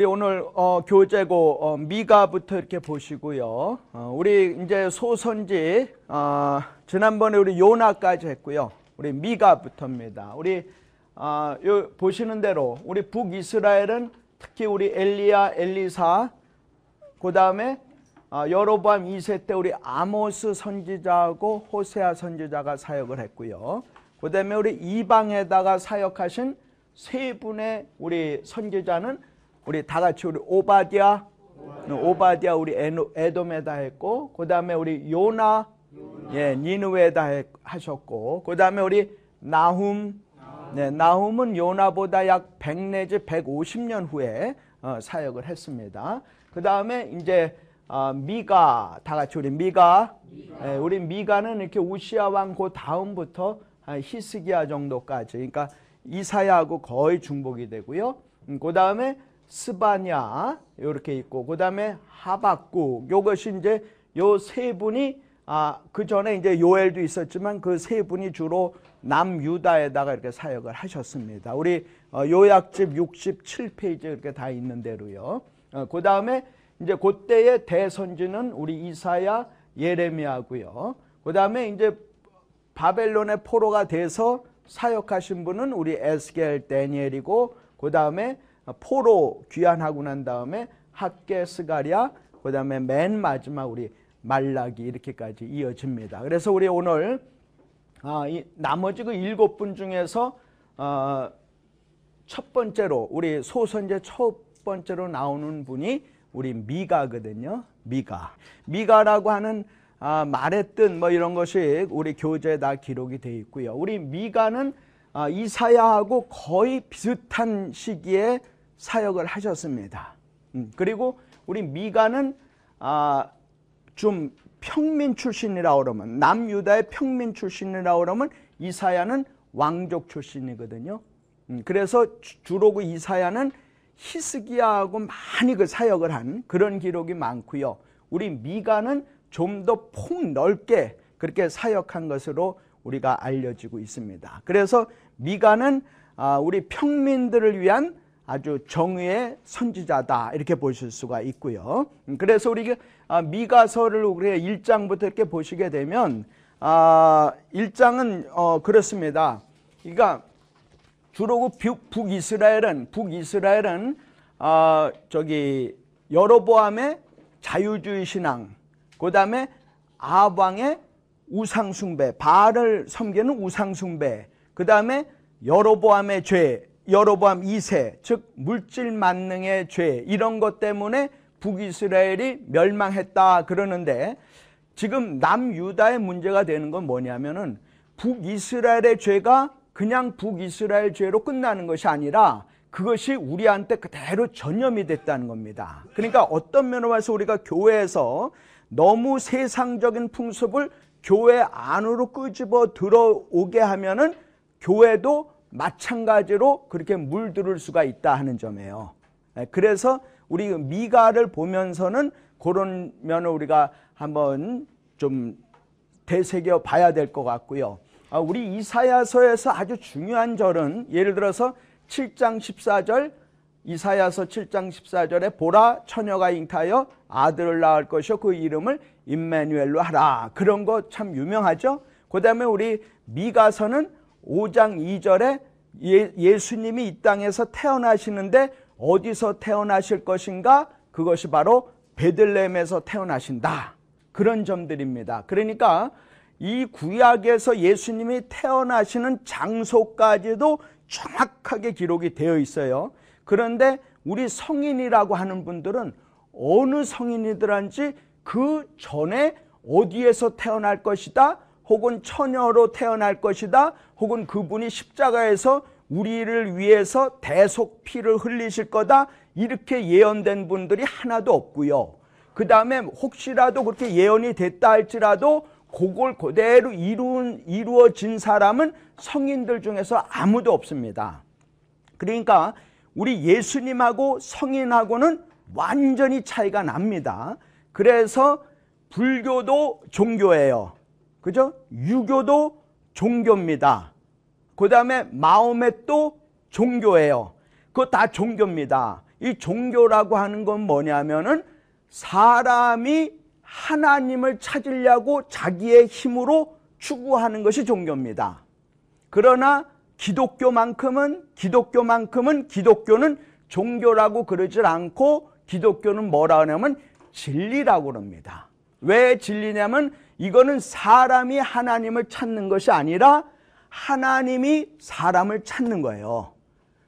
예, 우리 오늘 어, 교재고 어, 미가부터 이렇게 보시고요. 어, 우리 이제 소선지 어, 지난번에 우리 요나까지 했고요. 우리 미가부터입니다. 우리 어, 요 보시는 대로 우리 북이스라엘은 특히 우리 엘리야, 엘리사, 그 다음에 어, 여로보암 2세 때 우리 아모스 선지자하고 호세아 선지자가 사역을 했고요. 그 다음에 우리 이방에다가 사역하신 세 분의 우리 선지자는 우리 다 같이 우리 오바디아, 오바디아 우리 에돔에다 했고, 그 다음에 우리 요나, 예, 니누에다 하셨고, 그 다음에 우리 나훔, 네, 나훔은 요나보다 약 100 내지 150년 후에 어, 사역을 했습니다. 그 다음에 이제 어, 미가, 다 같이 우리 미가, 예, 우리 미가는 이렇게 우시아 왕 그 다음부터 히스기야 정도까지, 그러니까 이사야하고 거의 중복이 되고요. 음, 그 다음에 스바냐 이렇게 있고 그 다음에 하박국 요것이 이제 요 세 분이 아, 그 전에 이제 요엘도 있었지만 그 세 분이 주로 남유다에다가 이렇게 사역을 하셨습니다. 우리 어, 요약집 67페이지 이렇게 다 있는 대로요. 어, 그 다음에 이제 그때의 대선지는 우리 이사야 예레미야고요. 그 다음에 이제 바벨론의 포로가 돼서 사역하신 분은 우리 에스겔 다니엘이고 그 다음에 포로 귀환하고 난 다음에 학계 스가랴 그 다음에 맨 마지막 우리 말라기 이렇게까지 이어집니다. 그래서 우리 오늘 아, 이 나머지 그 일곱 분 중에서 어, 첫 번째로 우리 소선제 첫 번째로 나오는 분이 우리 미가거든요. 미가. 미가라고 하는 아, 말의 뜻 뭐 이런 것이 우리 교재에 다 기록이 되어 있고요. 우리 미가는 아, 이사야하고 거의 비슷한 시기에 사역을 하셨습니다. 음, 그리고 우리 미가는 아, 좀 평민 출신이라 그러면 남유다의 평민 출신이라 그러면 이사야는 왕족 출신이거든요. 음, 그래서 주로 그 이사야는 히스기야하고 많이 그 사역을 한 그런 기록이 많고요. 우리 미가는 좀 더 폭넓게 그렇게 사역한 것으로 우리가 알려지고 있습니다. 그래서 미가는 아, 우리 평민들을 위한 아주 정의의 선지자다 이렇게 보실 수가 있고요. 음, 그래서 우리 아, 미가서를 우리 1장부터 이렇게 보시게 되면 아 1장은 어 그렇습니다. 그러니까 주로 그 북이스라엘은 북이스라엘은 아 저기 여로보암의 자유주의 신앙, 그다음에 아방의 우상 숭배, 바알을 섬기는 우상 숭배, 그다음에 여로보암의 죄, 여로보암 2세, 즉 물질 만능의 죄 이런 것 때문에 북이스라엘이 멸망했다 그러는데 지금 남유다의 문제가 되는 건 뭐냐면은 북이스라엘의 죄가 그냥 북이스라엘 죄로 끝나는 것이 아니라 그것이 우리한테 그대로 전염이 됐다는 겁니다. 그러니까 어떤 면으로 봐서 우리가 교회에서 너무 세상적인 풍습을 교회 안으로 끄집어 들어오게 하면은 교회도 마찬가지로 그렇게 물들을 수가 있다 하는 점이에요. 예, 그래서 우리 미가를 보면서는 그런 면을 우리가 한번 좀 되새겨 봐야 될 것 같고요. 아, 우리 이사야서에서 아주 중요한 절은 예를 들어서 7장 14절 이사야서 7장 14절에 보라 처녀가 잉타하여 아들을 낳을 것이요 그 이름을 임마누엘로 하라. 그런 거 참 유명하죠. 그다음에 우리 미가서는 5장 2절에 예, 예수님이 이 땅에서 태어나시는데 어디서 태어나실 것인가? 그것이 바로 베들레헴에서 태어나신다. 그런 점들입니다. 그러니까 이 구약에서 예수님이 태어나시는 장소까지도 정확하게 기록이 되어 있어요. 그런데 우리 성인이라고 하는 분들은 어느 성인이들한지 그 전에 어디에서 태어날 것이다 혹은 처녀로 태어날 것이다 혹은 그분이 십자가에서 우리를 위해서 대속 피를 흘리실 거다 이렇게 예언된 분들이 하나도 없고요. 그 다음에 혹시라도 그렇게 예언이 됐다 할지라도 그걸 그대로 이룬, 이루어진 사람은 성인들 중에서 아무도 없습니다. 그러니까 우리 예수님하고 성인하고는 완전히 차이가 납니다. 그래서 불교도 종교예요. 그죠? 유교도 종교입니다. 그 다음에 마음의 또 종교예요. 그거 다 종교입니다. 이 종교라고 하는 건 뭐냐면은 사람이 하나님을 찾으려고 자기의 힘으로 추구하는 것이 종교입니다. 그러나 기독교만큼은 기독교만큼은 기독교는 종교라고 그러질 않고 기독교는 뭐라 하냐면 진리라고 그럽니다. 왜 진리냐면 이거는 사람이 하나님을 찾는 것이 아니라 하나님이 사람을 찾는 거예요.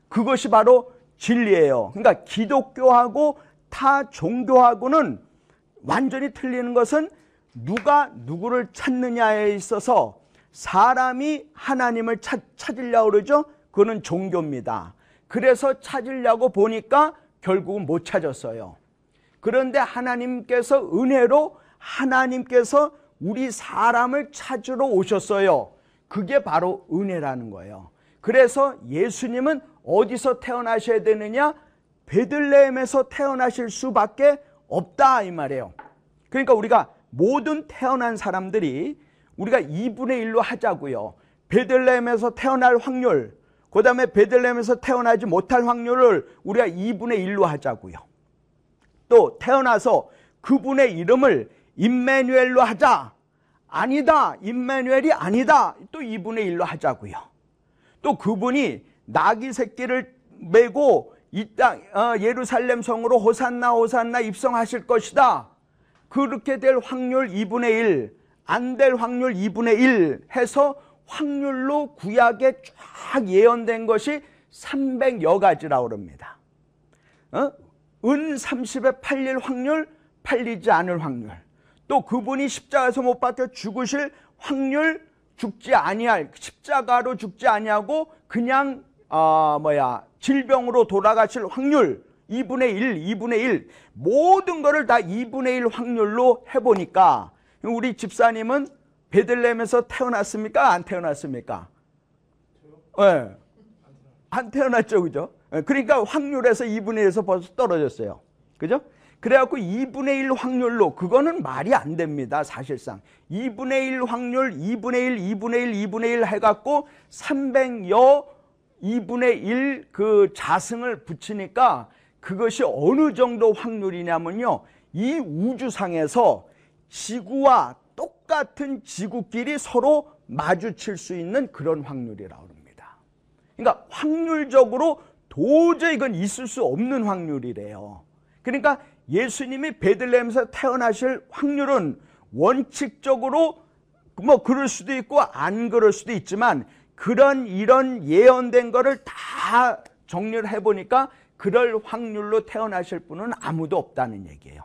그것이 바로 진리예요. 그러니까 기독교하고 타 종교하고는 완전히 틀리는 것은 누가 누구를 찾느냐에 있어서 사람이 하나님을 찾, 찾으려고 그러죠. 그거는 종교입니다. 그래서 찾으려고 보니까 결국은 못 찾았어요. 그런데 하나님께서 은혜로 하나님께서 우리 사람을 찾으러 오셨어요. 그게 바로 은혜라는 거예요. 그래서 예수님은 어디서 태어나셔야 되느냐? 베들레헴에서 태어나실 수밖에 없다 이 말이에요. 그러니까 우리가 모든 태어난 사람들이 우리가 2분의 1로 하자고요. 베들레헴에서 태어날 확률, 그 다음에 베들레헴에서 태어나지 못할 확률을 우리가 2분의 1로 하자고요. 또 태어나서 그분의 이름을 임마누엘로 하자. 아니다. 임마누엘이 아니다. 또 2분의 1로 하자고요. 또 그분이 나귀 새끼를 메고 이 땅 어, 예루살렘 성으로 호산나 호산나 입성하실 것이다. 그렇게 될 확률 2분의 1, 안 될 확률 2분의 1 해서 확률로 구약에 쫙 예언된 것이 300여 가지라고 그럽니다. 어? 은 30에 팔릴 확률, 팔리지 않을 확률. 또 그분이 십자가에서 못 박혀 죽으실 확률, 죽지 아니할 십자가로 죽지 아니하고 그냥 어, 뭐야 질병으로 돌아가실 확률 2분의 1, 2분의 1 모든 거를 다 2분의 1 확률로 해보니까 우리 집사님은 베들렘에서 태어났습니까? 안 태어났습니까? 예. 네. 안 태어났죠, 그죠? 네. 그러니까 확률에서 2분의 1에서 벌써 떨어졌어요. 그죠? 그래갖고 2분의 1 확률로 그거는 말이 안 됩니다. 사실상 2분의 1 확률 2분의 1 2분의 1 2분의 1 해갖고 300여 2분의 1 그 자승을 붙이니까 그것이 어느 정도 확률이냐면요. 이 우주상에서 지구와 똑같은 지구끼리 서로 마주칠 수 있는 그런 확률이라고 합니다. 그러니까 확률적으로 도저히 이건 있을 수 없는 확률이래요. 그러니까 예수님이 베들레헴에서 태어나실 확률은 원칙적으로 뭐 그럴 수도 있고 안 그럴 수도 있지만 그런 이런 예언된 거를 다 정리를 해 보니까 그럴 확률로 태어나실 분은 아무도 없다는 얘기예요.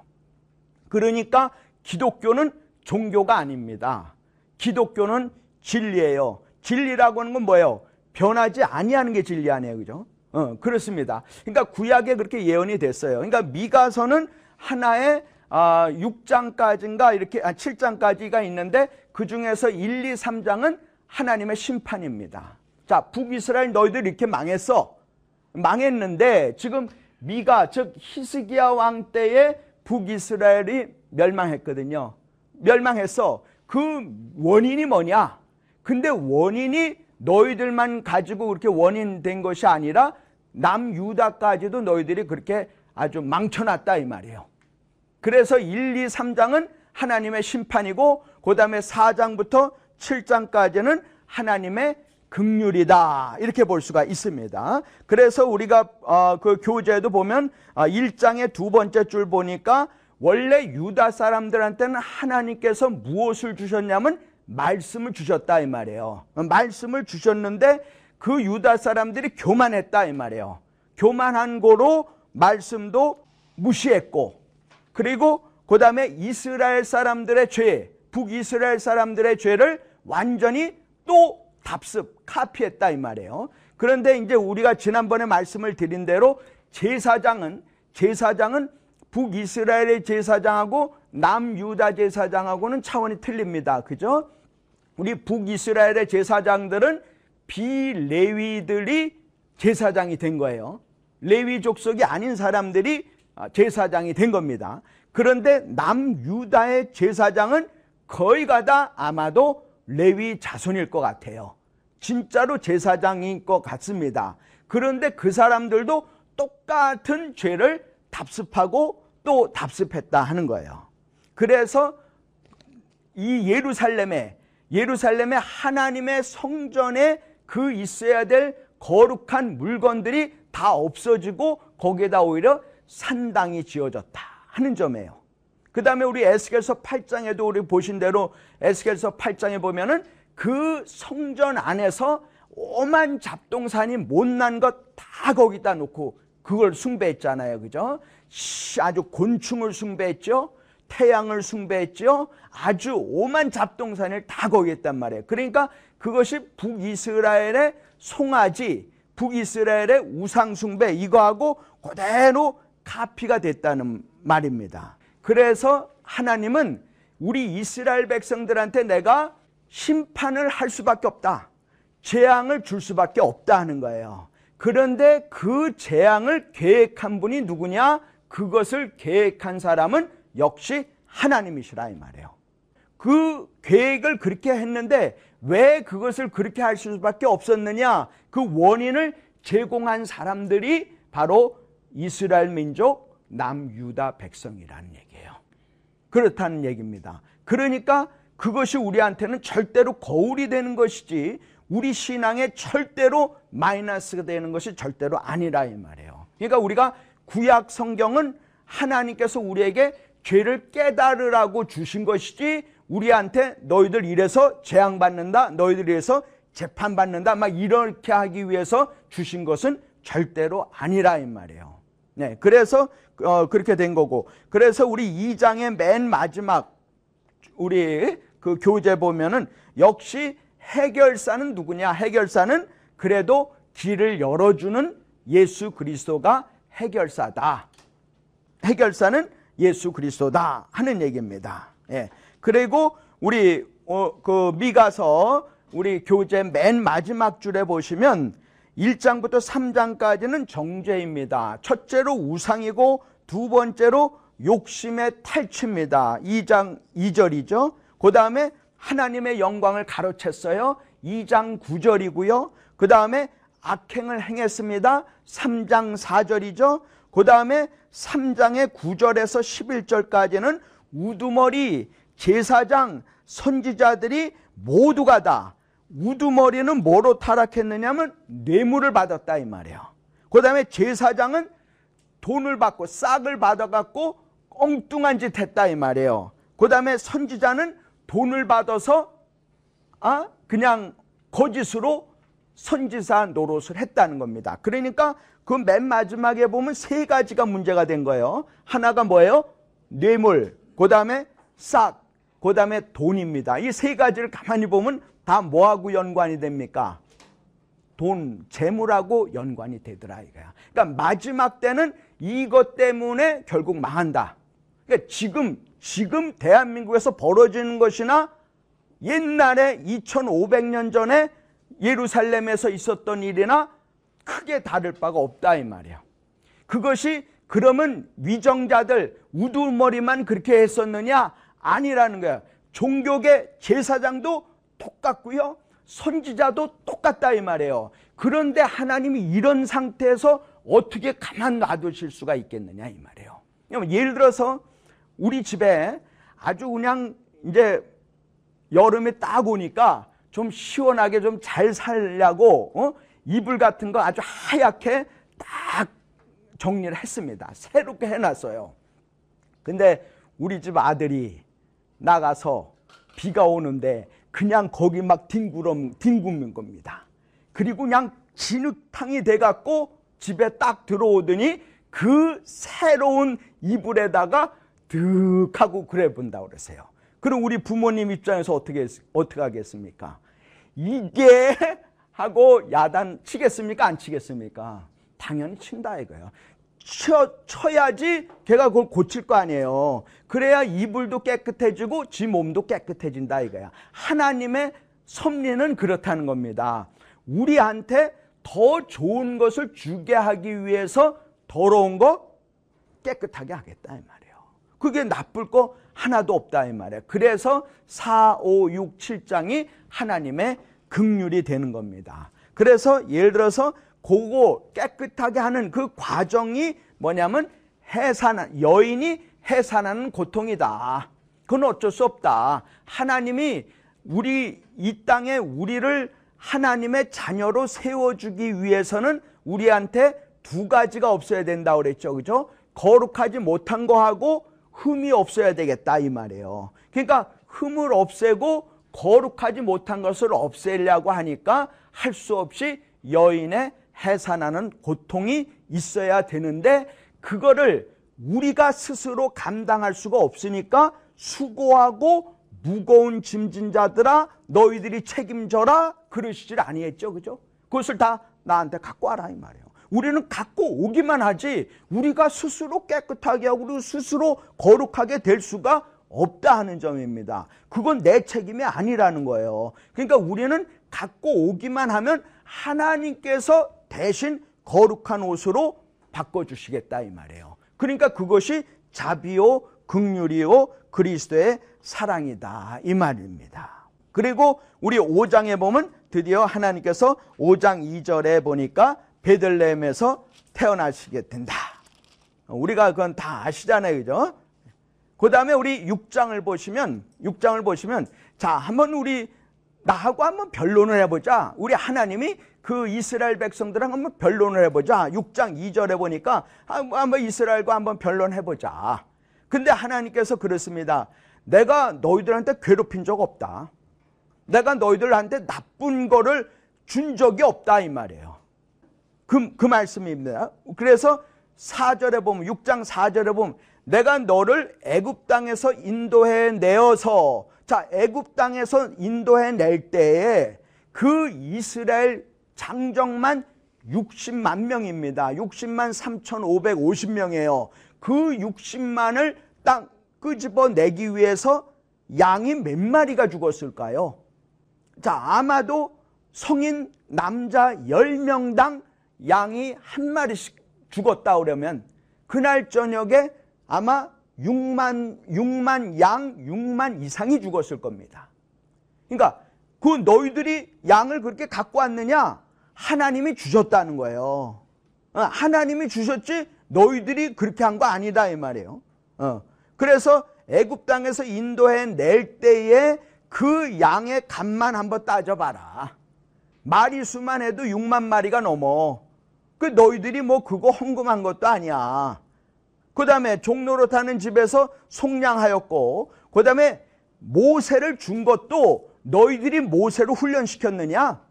그러니까 기독교는 종교가 아닙니다. 기독교는 진리예요. 진리라고 하는 건 뭐예요? 변하지 아니하는 게 진리 아니에요. 그죠? 어, 그렇습니다. 그러니까 구약에 그렇게 예언이 됐어요. 그러니까 미가서는 하나의 아, 6장까지인가 이렇게 아, 7장까지가 있는데 그 중에서 1, 2, 3장은 하나님의 심판입니다. 자, 북이스라엘 너희들 이렇게 망했어. 망했는데 지금 미가 즉 히스기야 왕 때에 북이스라엘이 멸망했거든요. 멸망했어. 그 원인이 뭐냐? 근데 원인이 너희들만 가지고 그렇게 원인 된 것이 아니라 남유다까지도 너희들이 그렇게 아주 망쳐놨다 이 말이에요. 그래서 1, 2, 3장은 하나님의 심판이고 그 다음에 4장부터 7장까지는 하나님의 극률이다 이렇게 볼 수가 있습니다. 그래서 우리가 어, 그 교재에도 보면 어, 1장의 두 번째 줄 보니까 원래 유다 사람들한테는 하나님께서 무엇을 주셨냐면 말씀을 주셨다 이 말이에요. 말씀을 주셨는데 그 유다 사람들이 교만했다 이 말이에요. 교만한 거로 말씀도 무시했고 그리고 그 다음에 이스라엘 사람들의 죄, 북이스라엘 사람들의 죄를 완전히 또 답습, 카피했다 이 말이에요. 그런데 이제 우리가 지난번에 말씀을 드린 대로 제사장은 제사장은 북이스라엘의 제사장하고 남유다 제사장하고는 차원이 틀립니다. 그죠? 우리 북이스라엘의 제사장들은 비레위들이 제사장이 된 거예요. 레위 족속이 아닌 사람들이 제사장이 된 겁니다. 그런데 남유다의 제사장은 거의가 다 아마도 레위 자손일 것 같아요. 진짜로 제사장인 것 같습니다. 그런데 그 사람들도 똑같은 죄를 답습하고 또 답습했다 하는 거예요. 그래서 이 예루살렘에 예루살렘에 하나님의 성전에 그 있어야 될 거룩한 물건들이 다 없어지고 거기에다 오히려 산당이 지어졌다 하는 점이에요. 그 다음에 우리 에스겔서 8장에도 우리 보신 대로 에스겔서 8장에 보면은 그 성전 안에서 오만 잡동산이 못난 것 다 거기다 놓고 그걸 숭배했잖아요. 그죠? 아주 곤충을 숭배했죠. 태양을 숭배했죠. 아주 오만 잡동산을 다 거기 했단 말이에요. 그러니까 그것이 북이스라엘의 송아지, 북이스라엘의 우상숭배 이거하고 그대로 카피가 됐다는 말입니다. 그래서 하나님은 우리 이스라엘 백성들한테 내가 심판을 할 수밖에 없다. 재앙을 줄 수밖에 없다 하는 거예요. 그런데 그 재앙을 계획한 분이 누구냐? 그것을 계획한 사람은 역시 하나님이시라 이 말이에요. 그 계획을 그렇게 했는데 왜 그것을 그렇게 할 수밖에 없었느냐? 그 원인을 제공한 사람들이 바로 이스라엘 민족 남유다 백성이라는 얘기예요. 그렇다는 얘기입니다. 그러니까 그것이 우리한테는 절대로 거울이 되는 것이지 우리 신앙에 절대로 마이너스가 되는 것이 절대로 아니라 이 말이에요. 그러니까 우리가 구약 성경은 하나님께서 우리에게 죄를 깨달으라고 주신 것이지 우리한테 너희들 이래서 재앙받는다 너희들 이래서 재판받는다 막 이렇게 하기 위해서 주신 것은 절대로 아니라 이 말이에요. 네, 그래서 어, 그렇게 된 거고 그래서 우리 2장의 맨 마지막 우리 그 교재 보면은 역시 해결사는 누구냐? 해결사는 그래도 길을 열어주는 예수 그리스도가 해결사다. 해결사는 예수 그리스도다 하는 얘기입니다. 예. 그리고 우리 어, 그 미가서 우리 교재 맨 마지막 줄에 보시면 1장부터 3장까지는 정죄입니다. 첫째로 우상이고 두 번째로 욕심의 탈취입니다. 2장 2절이죠. 그 다음에 하나님의 영광을 가로챘어요. 2장 9절이고요. 그 다음에 악행을 행했습니다. 3장 4절이죠. 그 다음에 3장의 9절에서 11절까지는 우두머리, 제사장, 선지자들이 모두가 다 우두머리는 뭐로 타락했느냐면 뇌물을 받았다 이 말이에요. 그 다음에 제사장은 돈을 받고 싹을 받아갖고 엉뚱한 짓 했다 이 말이에요. 그 다음에 선지자는 돈을 받아서 아 그냥 거짓으로 선지사 노릇을 했다는 겁니다. 그러니까 그 맨 마지막에 보면 세 가지가 문제가 된 거예요. 하나가 뭐예요? 뇌물, 그 다음에 싹, 그 다음에 돈입니다. 이 세 가지를 가만히 보면 다 뭐하고 연관이 됩니까? 돈, 재물하고 연관이 되더라 이거야. 그러니까 마지막 때는 이것 때문에 결국 망한다. 그러니까 지금 지금 대한민국에서 벌어지는 것이나 옛날에 2500년 전에 예루살렘에서 있었던 일이나 크게 다를 바가 없다 이 말이에요. 그것이 그러면 위정자들 우두머리만 그렇게 했었느냐? 아니라는 거야. 종교계 제사장도 똑같고요. 선지자도 똑같다 이 말이에요. 그런데 하나님이 이런 상태에서 어떻게 가만 놔두실 수가 있겠느냐 이 말이에요. 예를 들어서 우리 집에 아주 그냥 이제 여름에 딱 오니까 좀 시원하게 좀 잘 살려고 어? 이불 같은 거 아주 하얗게 딱 정리를 했습니다. 새롭게 해놨어요. 근데 우리 집 아들이 나가서 비가 오는데 그냥 거기 막 뒹구름, 뒹구는 겁니다. 그리고 그냥 진흙탕이 돼갖고 집에 딱 들어오더니 그 새로운 이불에다가 득 하고 그래 본다 그러세요. 그럼 우리 부모님 입장에서 어떻게 어떻게 하겠습니까? 이게 하고 야단 치겠습니까? 안 치겠습니까? 당연히 친다 이거예요. 쳐, 쳐야지 걔가 그걸 고칠 거 아니에요. 그래야 이불도 깨끗해지고 지 몸도 깨끗해진다 이거야. 하나님의 섭리는 그렇다는 겁니다. 우리한테 더 좋은 것을 주게 하기 위해서 더러운 거 깨끗하게 하겠다 이 말이에요. 그게 나쁠 거 하나도 없다 이 말이에요. 그래서 4, 5, 6, 7장이 하나님의 극률이 되는 겁니다. 그래서 예를 들어서 그거 깨끗하게 하는 그 과정이 뭐냐면 해산 여인이 해산하는 고통이다. 그건 어쩔 수 없다. 하나님이 우리 이 땅에 우리를 하나님의 자녀로 세워주기 위해서는 우리한테 두 가지가 없어야 된다 그랬죠. 그죠? 거룩하지 못한 거하고 흠이 없어야 되겠다 이 말이에요. 그러니까 흠을 없애고 거룩하지 못한 것을 없애려고 하니까 할 수 없이 여인의 해산하는 고통이 있어야 되는데 그거를 우리가 스스로 감당할 수가 없으니까 수고하고 무거운 짐진 자들아 너희들이 책임져라 그러시질 아니했죠. 그죠? 그것을 다 나한테 갖고 와라 이 말이에요. 우리는 갖고 오기만 하지 우리가 스스로 깨끗하게 하고 우리 스스로 거룩하게 될 수가 없다 하는 점입니다. 그건 내 책임이 아니라는 거예요. 그러니까 우리는 갖고 오기만 하면 하나님께서 대신 거룩한 옷으로 바꿔주시겠다 이 말이에요 그러니까 그것이 자비요 극률이요 그리스도의 사랑이다 이 말입니다. 그리고 우리 5장에 보면 드디어 하나님께서 5장 2절에 보니까 베들레헴에서 태어나시게 된다. 우리가 그건 다 아시잖아요. 그죠? 그 다음에 우리 6장을 보시면 6장을 보시면 자 한번 우리 나하고 한번 변론을 해보자. 우리 하나님이 그 이스라엘 백성들랑 한번 변론을 해보자. 6장 2절에 보니까 한번 이스라엘과 한번 변론해보자. 근데 하나님께서 그렇습니다. 내가 너희들한테 괴롭힌 적 없다. 내가 너희들한테 나쁜 거를 준 적이 없다 이 말이에요. 그, 그 말씀입니다. 그래서 4절에 보면 6장 4절에 보면 내가 너를 애굽 땅에서 인도해 내어서 자 애굽 땅에서 인도해 낼 때에 그 이스라엘 장정만 60만 명입니다. 60만 3,550명이에요. 그 60만을 땅 끄집어내기 위해서 양이 몇 마리가 죽었을까요? 자, 아마도 성인 남자 10명당 양이 한 마리씩 죽었다 그러면 그날 저녁에 아마 6만 6만 양 6만 이상이 죽었을 겁니다. 그러니까 그 너희들이 양을 그렇게 갖고 왔느냐? 하나님이 주셨다는 거예요. 어, 하나님이 주셨지 너희들이 그렇게 한 거 아니다 이 말이에요. 어. 그래서 애굽 땅에서 인도해 낼 때에 그 양의 값만 한번 따져봐라. 마리 수만 해도 6만 마리가 넘어. 그 너희들이 뭐 그거 헌금한 것도 아니야. 그 다음에 종로로 타는 집에서 속량하였고 그 다음에 모세를 준 것도 너희들이 모세로 훈련시켰느냐?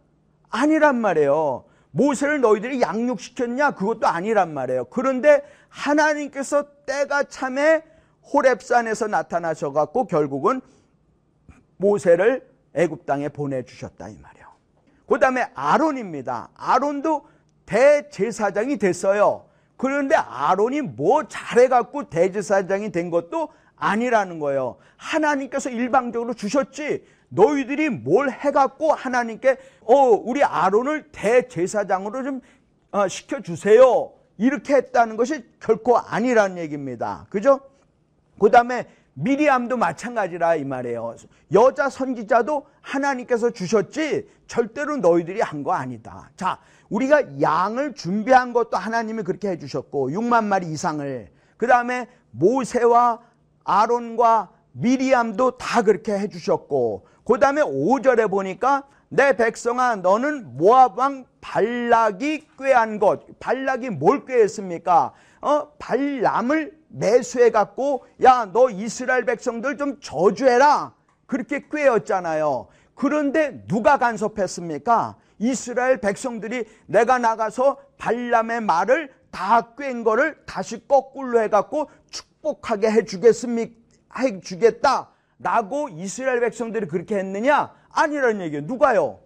아니란 말이에요. 모세를 너희들이 양육시켰냐? 그것도 아니란 말이에요. 그런데 하나님께서 때가 참에 호랩산에서 나타나셔 갖고 결국은 모세를 애굽 땅에 보내 주셨다 이 말이에요. 그 다음에 아론입니다. 아론도 대제사장이 됐어요. 그런데 아론이 뭐 잘해 갖고 대제사장이 된 것도 아니라는 거예요. 하나님께서 일방적으로 주셨지 너희들이 뭘 해갖고 하나님께 어 우리 아론을 대제사장으로 좀 어, 시켜주세요. 이렇게 했다는 것이 결코 아니라는 얘기입니다. 그죠? 그 다음에 미리암도 마찬가지라 이 말이에요. 여자 선지자도 하나님께서 주셨지 절대로 너희들이 한 거 아니다. 자, 우리가 양을 준비한 것도 하나님이 그렇게 해주셨고 6만 마리 이상을 그 다음에 모세와 아론과 미리암도 다 그렇게 해주셨고 그 다음에 5절에 보니까 내 백성아 너는 모압 왕 발락이 꾀한 것 발락이 뭘 꾀했습니까? 어 발람을 매수해 갖고 야 너 이스라엘 백성들 좀 저주해라 그렇게 꾀었잖아요. 그런데 누가 간섭했습니까? 이스라엘 백성들이 내가 나가서 발람의 말을 다 꾀인 거를 다시 거꾸로 해갖고 축복하게 해주겠습니까? 해주겠다. 라고 이스라엘 백성들이 그렇게 했느냐? 아니라는 얘기예요. 누가요?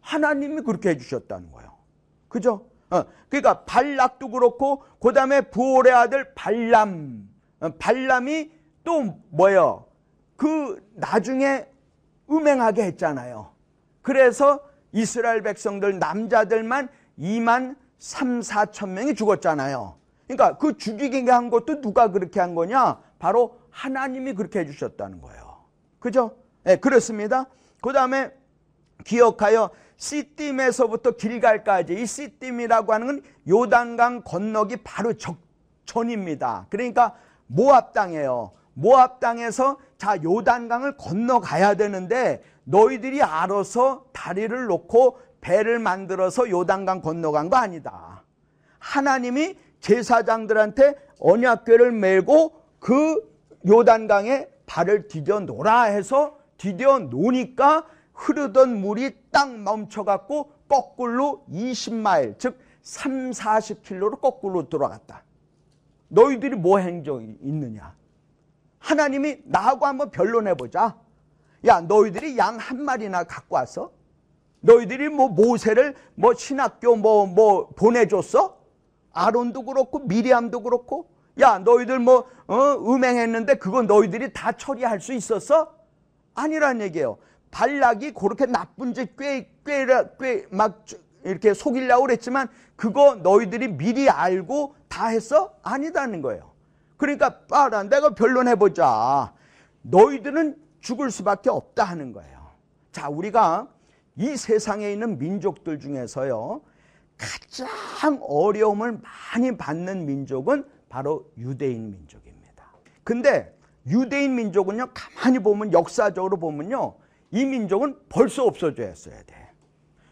하나님이 그렇게 해주셨다는 거예요. 그죠? 어, 그러니까 발락도 그렇고 그 다음에 부올의 아들 발람 어, 발람이 또 뭐예요? 그 나중에 음행하게 했잖아요. 그래서 이스라엘 백성들 남자들만 2만 3, 4천 명이 죽었잖아요. 그러니까 그 죽이게 한 것도 누가 그렇게 한 거냐? 바로 하나님이 그렇게 해주셨다는 거예요. 그죠? 네, 그렇습니다. 그 다음에 기억하여 시딤에서부터 길갈까지 이 시딤이라고 하는 건 요단강 건너기 바로 적전입니다. 그러니까 모압 땅이에요. 모압 땅에서 자 요단강을 건너가야 되는데 너희들이 알아서 다리를 놓고 배를 만들어서 요단강 건너간 거 아니다. 하나님이 제사장들한테 언약궤를 메고 그 요단강에 발을 디뎌 놓라 해서 디뎌 놓으니까 흐르던 물이 딱 멈춰갖고 거꾸로 20마일 즉 3, 40킬로로 거꾸로 돌아갔다. 너희들이 뭐 행정이 있느냐? 하나님이 나하고 한번 변론해보자. 야 너희들이 양 한 마리나 갖고 왔어? 너희들이 뭐 모세를 뭐 신학교 뭐뭐 뭐 보내줬어? 아론도 그렇고 미리암도 그렇고 야 너희들 뭐 어, 음행했는데 그거 너희들이 다 처리할 수 있었어? 아니란 얘기예요. 발락이 그렇게 나쁜 짓 꽤꽤꽤막 이렇게 속이려고 그랬지만 그거 너희들이 미리 알고 다 했어? 아니다는 거예요. 그러니까 빠라 내가 변론해보자. 너희들은 죽을 수밖에 없다 하는 거예요. 자 우리가 이 세상에 있는 민족들 중에서요 가장 어려움을 많이 받는 민족은 바로 유대인 민족입니다. 근데 유대인 민족은요 가만히 보면 역사적으로 보면요 이 민족은 벌써 없어져야 돼.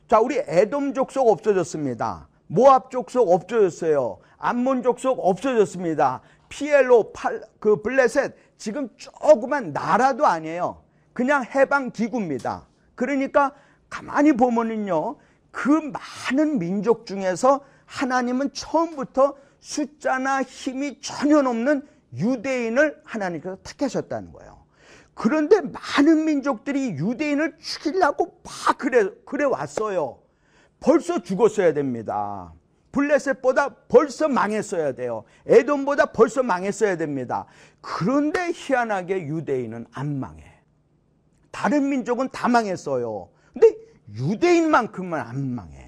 자 우리 에돔 족속 없어졌습니다. 모압 족속 없어졌어요. 암몬 족속 없어졌습니다. 피엘로 팔, 그 블레셋 지금 조그만 나라도 아니에요. 그냥 해방 기구입니다. 그러니까 가만히 보면은요. 그 많은 민족 중에서 하나님은 처음부터 숫자나 힘이 전혀 없는 유대인을 하나님께서 택하셨다는 거예요. 그런데 많은 민족들이 유대인을 죽이려고 막 그래, 그래 왔어요. 벌써 죽었어야 됩니다. 블레셋보다 벌써 망했어야 돼요. 에돔보다 벌써 망했어야 됩니다. 그런데 희한하게 유대인은 안 망해. 다른 민족은 다 망했어요. 근데 유대인만큼은 안 망해.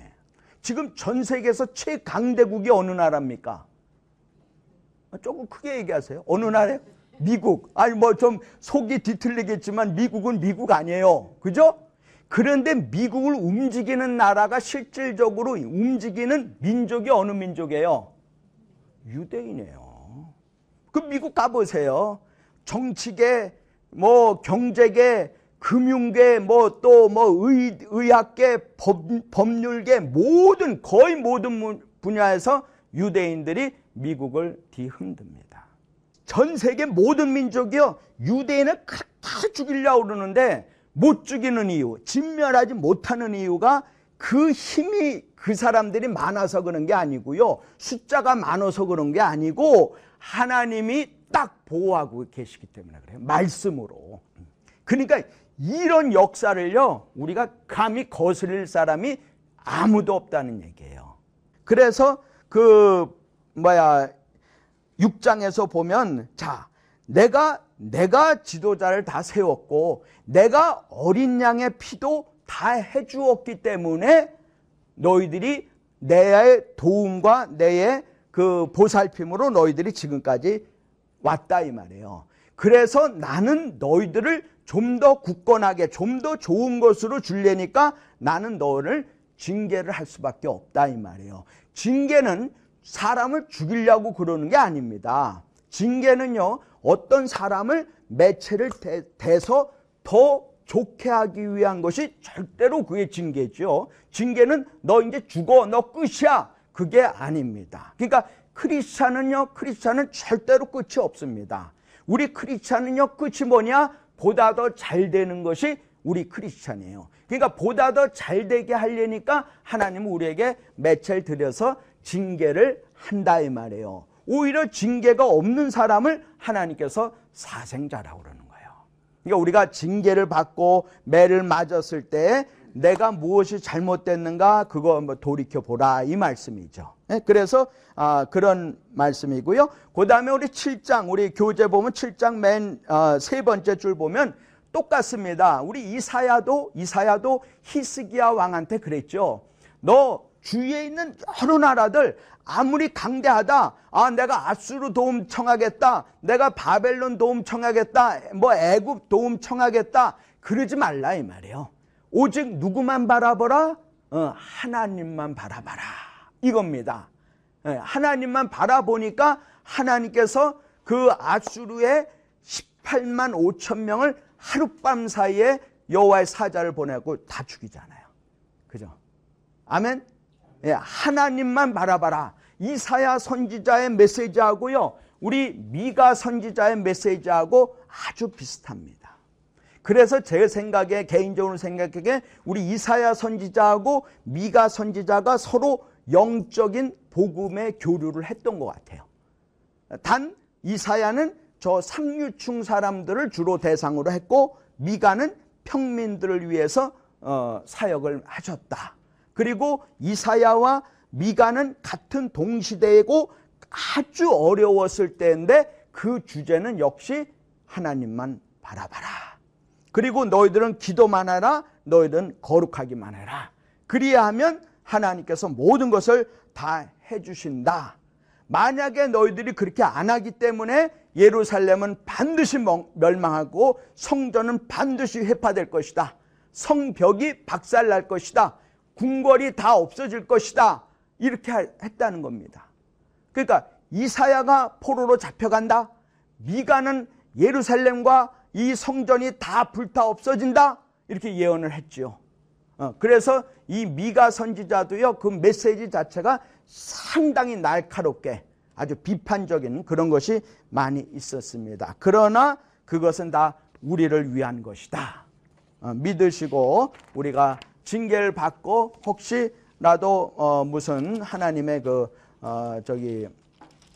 지금 전 세계에서 최강대국이 어느 나라입니까? 조금 크게 얘기하세요. 어느 나라예요? 미국. 아니 뭐 좀 속이 뒤틀리겠지만 미국은 미국 아니에요. 그죠? 그런데 미국을 움직이는 나라가 실질적으로 움직이는 민족이 어느 민족이에요? 유대인이에요. 그 미국 가보세요. 정치계, 뭐 경제계, 금융계, 뭐 또뭐 뭐 의학계, 법, 법률계 모든 거의 모든 분야에서 유대인들이 미국을 뒤흔듭니다. 전 세계 모든 민족이요 유대인을 다 죽이려고 그러는데 못 죽이는 이유, 진멸하지 못하는 이유가 그 힘이 그 사람들이 많아서 그런 게 아니고요. 숫자가 많아서 그런 게 아니고 하나님이 딱 보호하고 계시기 때문에 그래요. 말씀으로. 그러니까 이런 역사를요, 우리가 감히 거스릴 사람이 아무도 없다는 얘기예요. 그래서 그, 뭐야, 6장에서 보면, 자, 내가 내가 지도자를 다 세웠고 내가 어린 양의 피도 다 해주었기 때문에 너희들이 내의 도움과 내의 그 보살핌으로 너희들이 지금까지 왔다 이 말이에요. 그래서 나는 너희들을 좀 더 굳건하게 좀 더 좋은 것으로 줄래니까 나는 너를 징계를 할 수밖에 없다 이 말이에요. 징계는 사람을 죽이려고 그러는 게 아닙니다. 징계는요 어떤 사람을 매체를 대, 서더 좋게 하기 위한 것이 절대로 그게 징계죠. 징계는 너 이제 죽어, 너 끝이야. 그게 아닙니다. 그러니까 크리스찬은요, 크리스찬은 절대로 끝이 없습니다. 우리 크리스찬은요, 끝이 뭐냐? 보다 더 잘 되는 것이 우리 크리스찬이에요. 그러니까 보다 더 잘 되게 하려니까 하나님은 우리에게 매체를 들여서 징계를 한다 이 말이에요. 오히려 징계가 없는 사람을 하나님께서 사생자라고 그러는 거예요. 그러니까 우리가 징계를 받고 매를 맞았을 때 내가 무엇이 잘못됐는가 그거 한번 돌이켜 보라 이 말씀이죠. 네? 그래서 아, 그런 말씀이고요. 그 다음에 우리 7장 우리 교재 보면 7장 맨세 어, 번째 줄 보면 똑같습니다. 우리 이사야도 이사야도 히스기야 왕한테 그랬죠. 너 주위에 있는 여러 나라들 아무리 강대하다. 아, 내가 아수르 도움 청하겠다. 내가 바벨론 도움 청하겠다. 뭐 애굽 도움 청하겠다. 그러지 말라 이 말이에요. 오직 누구만 바라보라? 어, 하나님만 바라봐라 이겁니다. 예, 하나님만 바라보니까 하나님께서 그 아수르의 18만 5천 명을 하룻밤 사이에 여호와의 사자를 보내고 다 죽이잖아요. 그죠? 아멘. 예, 하나님만 바라봐라. 이사야 선지자의 메시지하고요. 우리 미가 선지자의 메시지하고 아주 비슷합니다. 그래서 제 생각에 개인적으로 생각하기에 우리 이사야 선지자하고 미가 선지자가 서로 영적인 복음의 교류를 했던 것 같아요. 단 이사야는 저 상류층 사람들을 주로 대상으로 했고 미가는 평민들을 위해서 어, 사역을 하셨다. 그리고 이사야와 미가는 같은 동시대이고 아주 어려웠을 때인데 그 주제는 역시 하나님만 바라봐라. 그리고 너희들은 기도만 하라. 너희들은 거룩하기만 해라. 그리하면 하나님께서 모든 것을 다 해주신다. 만약에 너희들이 그렇게 안 하기 때문에 예루살렘은 반드시 멸망하고 성전은 반드시 회파될 것이다. 성벽이 박살날 것이다. 궁궐이 다 없어질 것이다. 이렇게 했다는 겁니다. 그러니까 이사야가 포로로 잡혀간다. 미가는 예루살렘과 이 성전이 다 불타 없어진다. 이렇게 예언을 했지요. 어, 그래서 이 미가 선지자도요, 그 메시지 자체가 상당히 날카롭게 아주 비판적인 그런 것이 많이 있었습니다. 그러나 그것은 다 우리를 위한 것이다. 어, 믿으시고 우리가 징계를 받고 혹시라도 어, 무슨 하나님의 그 어, 저기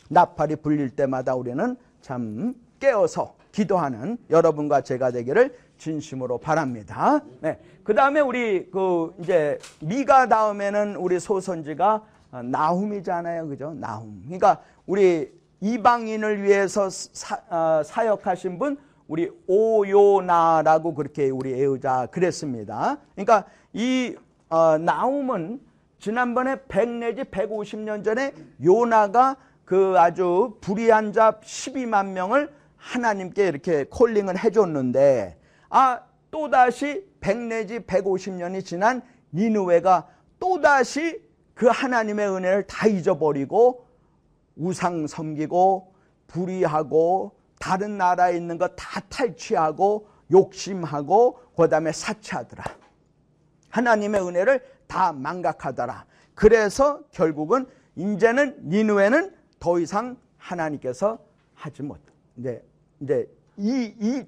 나팔이 불릴 때마다 우리는 참 깨어서 기도하는 여러분과 제가 되기를 진심으로 바랍니다. 네. 그 다음에 우리 그 이제 미가 다음에는 우리 소선지가 나훔이잖아요. 그죠? 나훔. 그러니까 우리 이방인을 위해서 사, 어, 사역하신 분 우리 오요나라고 그렇게 우리 애우자 그랬습니다. 그러니까 이 어, 나움은 지난번에 100 내지 150년 전에 요나가 그 아주 불의한 자 12만 명을 하나님께 이렇게 콜링을 해줬는데 아 또다시 100 내지 150년이 지난 니누웨가 또다시 그 하나님의 은혜를 다 잊어버리고 우상 섬기고 불의하고 다른 나라에 있는 거 다 탈취하고 욕심하고 그 다음에 사치하더라. 하나님의 은혜를 다 망각하더라. 그래서 결국은 이제는 니누에는 더 이상 하나님께서 하지 못. 이제 이제 이, 이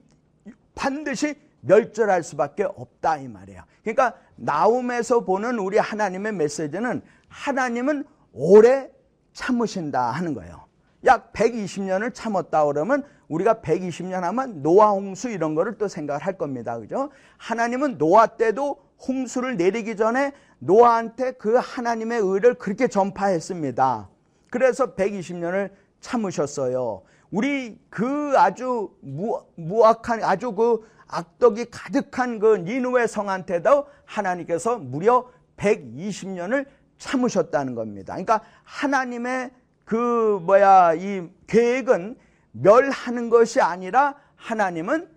반드시 멸절할 수밖에 없다 이 말이에요. 그러니까 나움에서 보는 우리 하나님의 메시지는 하나님은 오래 참으신다 하는 거예요. 약 120년을 참았다 그러면 우리가 120년 하면 노아 홍수 이런 거를 또 생각을 할 겁니다. 그죠? 하나님은 노아 때도 홍수를 내리기 전에 노아한테 그 하나님의 의를 그렇게 전파했습니다. 그래서 120년을 참으셨어요. 우리 그 아주 무, 무악한 아주 그 악덕이 가득한 그 니누의 성한테도 하나님께서 무려 120년을 참으셨다는 겁니다. 그러니까 하나님의 그 뭐야 이 계획은 멸하는 것이 아니라 하나님은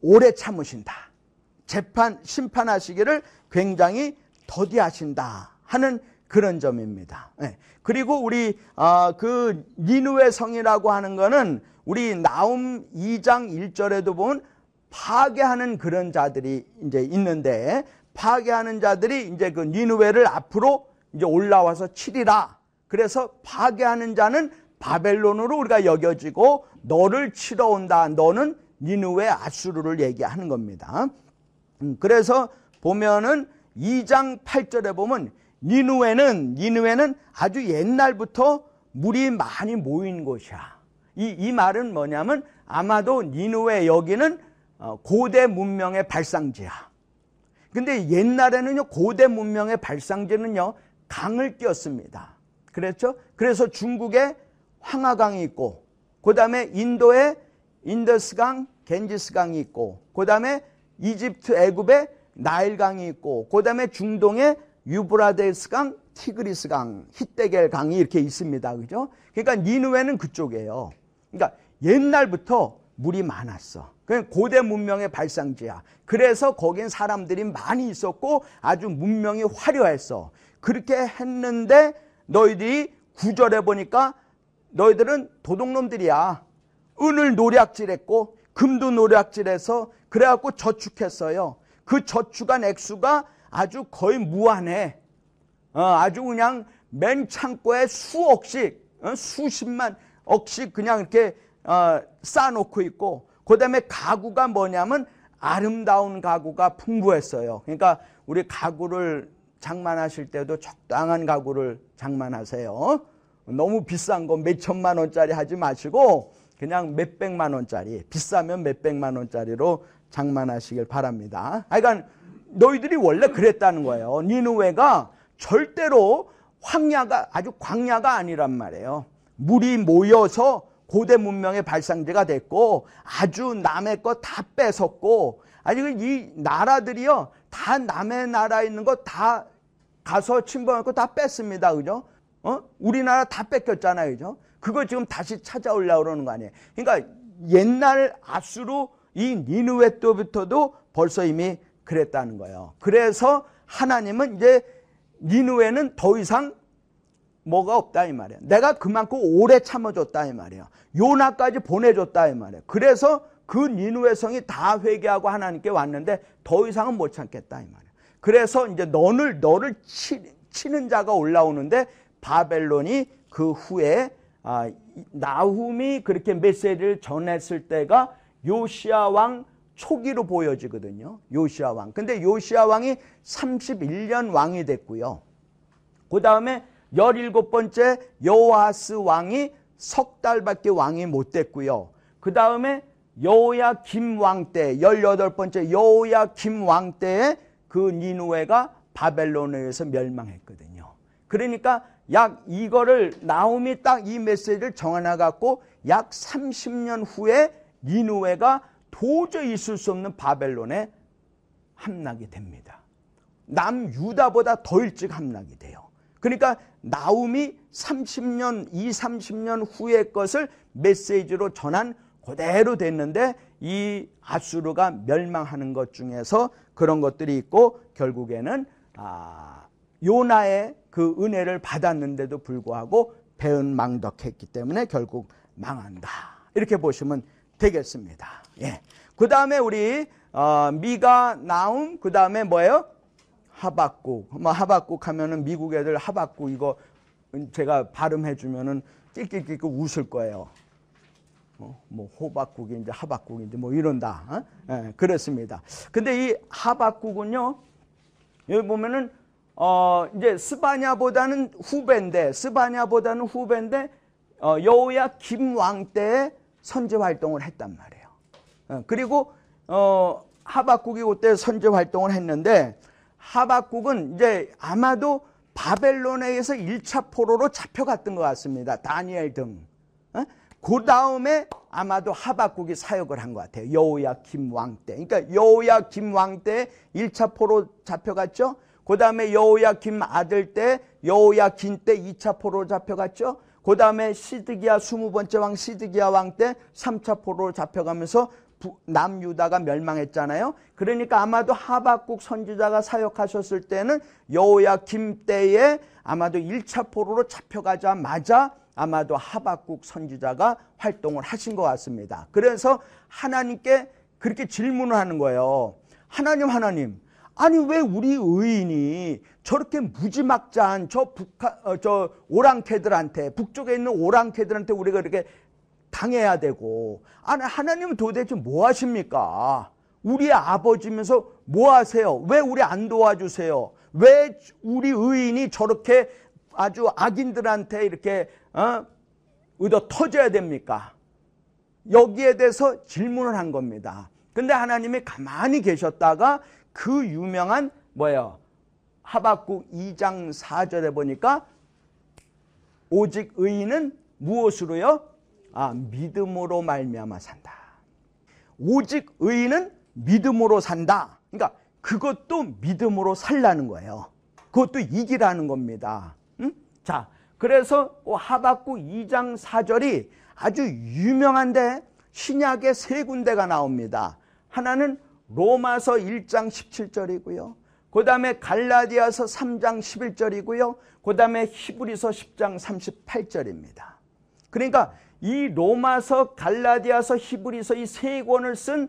오래 참으신다. 재판 심판하시기를 굉장히 더디하신다 하는 그런 점입니다. 네. 그리고 우리 어, 그 니누의 성이라고 하는 거는 우리 나움 2장 1절에도 보면 파괴하는 그런 자들이 이제 있는데 파괴하는 자들이 이제 그 니누웨를 앞으로 이제 올라와서 치리라. 그래서 파괴하는 자는 바벨론으로 우리가 여겨지고 너를 치러 온다. 너는 니누웨 아수르를 얘기하는 겁니다. 음, 그래서 보면은 2장 8절에 보면 니누웨는 니누웨는 아주 옛날부터 물이 많이 모인 곳이야. 이, 이 말은 뭐냐면 아마도 니누웨 여기는 어, 고대 문명의 발상지야. 근데 옛날에는요, 고대 문명의 발상제는요, 강을 끼었습니다. 그랬죠? 그래서 중국에 황하강이 있고, 그 다음에 인도에 인더스강, 겐지스강이 있고, 그 다음에 이집트, 애굽에 나일강이 있고, 그 다음에 중동에 유브라데스강, 티그리스강, 히데겔강이 이렇게 있습니다. 그죠? 그러니까 니누에는 그쪽이에요. 그러니까 옛날부터 물이 많았어. 그 고대 문명의 발상지야. 그래서 거긴 사람들이 많이 있었고 아주 문명이 화려했어. 그렇게 했는데 너희들이 구절해 보니까 너희들은 도둑놈들이야. 은을 노략질했고 금도 노략질해서 그래갖고 저축했어요. 그 저축한 액수가 아주 거의 무한해. 어, 아주 그냥 맨 창고에 수억씩, 어, 수십만 억씩 그냥 이렇게 어, 쌓아놓고 있고, 그 다음에 가구가 뭐냐면 아름다운 가구가 풍부했어요. 그러니까 우리 가구를 장만하실 때도 적당한 가구를 장만하세요. 너무 비싼 거 몇 천만 원짜리 하지 마시고 그냥 몇 백만 원짜리 비싸면 몇 백만 원짜리로 장만하시길 바랍니다. 그러니까 너희들이 원래 그랬다는 거예요. 니누웨가 절대로 황야가 아주 광야가 아니란 말이에요. 물이 모여서 고대 문명의 발상지가 됐고 아주 남의 것 다 뺏었고 아니 이 나라들이요 다 남의 나라에 있는 거 다 가서 침범했고 다 뺐습니다. 그죠? 어? 우리나라 다 뺏겼잖아요. 그죠? 그거 지금 다시 찾아오려고 그러는 거 아니에요. 그러니까 옛날 아수르 이 니누웨 때부터도 벌써 이미 그랬다는 거예요. 그래서 하나님은 이제 니누웨는 더 이상 뭐가 없다 이 말이에요. 내가 그만큼 오래 참아줬다 이 말이에요. 요나까지 보내줬다 이 말이에요. 그래서 그 니누의 성이 다 회개하고 하나님께 왔는데 더 이상은 못 참겠다 이 말이에요. 그래서 이제 너를 너를 치, 치는 자가 올라오는데 바벨론이 그 후에 아, 나훔이 그렇게 메시지를 전했을 때가 요시아 왕 초기로 보여지거든요. 요시아 왕. 근데 요시아 왕이 31년 왕이 됐고요. 그 다음에 17번째 여호아스 왕이 석 달밖에 왕이 못 됐고요. 그 다음에 여호야 김왕 때 18번째 여호야 김왕 때에 그 니누웨가 바벨론에 의해서 멸망했거든요. 그러니까 약 이거를 나움이 딱 이 메시지를 정하나 갖고 약 30년 후에 니누웨가 도저히 있을 수 없는 바벨론에 함락이 됩니다. 남 유다보다 더 일찍 함락이 돼요. 그러니까 나움이 30년, 2, 30년 후의 것을 메시지로 전한 그대로 됐는데 이 아수르가 멸망하는 것 중에서 그런 것들이 있고 결국에는 아, 요나의 그 은혜를 받았는데도 불구하고 배은망덕했기 때문에 결국 망한다. 이렇게 보시면 되겠습니다. 예. 그 다음에 우리 어, 미가 나움 그 다음에 뭐예요? 하박국. 뭐 하박국 하면은 미국 애들 하박국 이거 제가 발음해 주면은 낄낄낄낄 웃을 거예요. 어, 뭐 호박국인지 하박국인지 뭐 이런다. 어? 예, 그렇습니다. 근데 이 하박국은요. 여기 보면은 어 이제 스바냐보다는 후배인데 스바냐보다는 후배인데 어, 여호야 김왕 때에 선제 활동을 했단 말이에요. 어, 그리고 어 하박국이 그때 선제 활동을 했는데 하박국은 이제 아마도 바벨론에 의해서 1차 포로로 잡혀갔던 것 같습니다. 다니엘 등. 어? 그 다음에 아마도 하박국이 사역을 한 것 같아요. 여호야 김왕 때. 그러니까 여호야 김왕 때 1차 포로 잡혀갔죠. 그 다음에 여호야 김 아들 때 여호야 긴 때 2차 포로 잡혀갔죠. 그 다음에 시드기야 20번째 왕 시드기야 왕 때 3차 포로 잡혀가면서 남유다가 멸망했잖아요. 그러니까 아마도 하박국 선지자가 사역하셨을 때는 여호야 김 때에 아마도 1차 포로로 잡혀가자마자 아마도 하박국 선지자가 활동을 하신 것 같습니다. 그래서 하나님께 그렇게 질문을 하는 거예요. 하나님 하나님 아니 왜 우리 의인이 저렇게 무지막지한 저 북한 어, 저 오랑캐들한테 북쪽에 있는 오랑캐들한테 우리가 이렇게 당해야 되고 아니 하나님은 도대체 뭐 하십니까? 우리의 아버지면서 뭐 하세요? 왜 우리 안 도와주세요? 왜 우리 의인이 저렇게 아주 악인들한테 이렇게 어? 의도 터져야 됩니까? 여기에 대해서 질문을 한 겁니다. 근데 하나님이 가만히 계셨다가 그 유명한 뭐예요? 하박국 2장 4절에 보니까 오직 의인은 무엇으로요? 아, 믿음으로 말미암아 산다. 오직 의인은 믿음으로 산다. 그러니까 그것도 믿음으로 살라는 거예요. 그것도 이기라는 겁니다. 응? 자, 그래서 하박국 2장 4절이 아주 유명한데 신약에 세 군데가 나옵니다. 하나는 로마서 1장 17절이고요. 그 다음에 갈라디아서 3장 11절이고요. 그 다음에 히브리서 10장 38절입니다. 그러니까 이 로마서, 갈라디아서, 히브리서 이 세 권을 쓴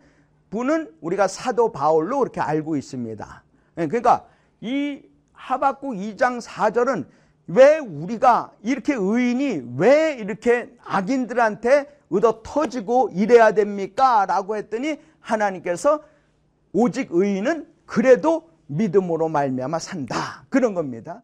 분은 우리가 사도 바울로 그렇게 알고 있습니다. 예, 그러니까 이 하박국 2장 4절은 왜 우리가 이렇게 의인이 왜 이렇게 악인들한테 얻어 터지고 이래야 됩니까? 라고 했더니 하나님께서 오직 의인은 그래도 믿음으로 말미암아 산다. 그런 겁니다.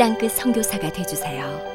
땅끝 선교사가 되주세요.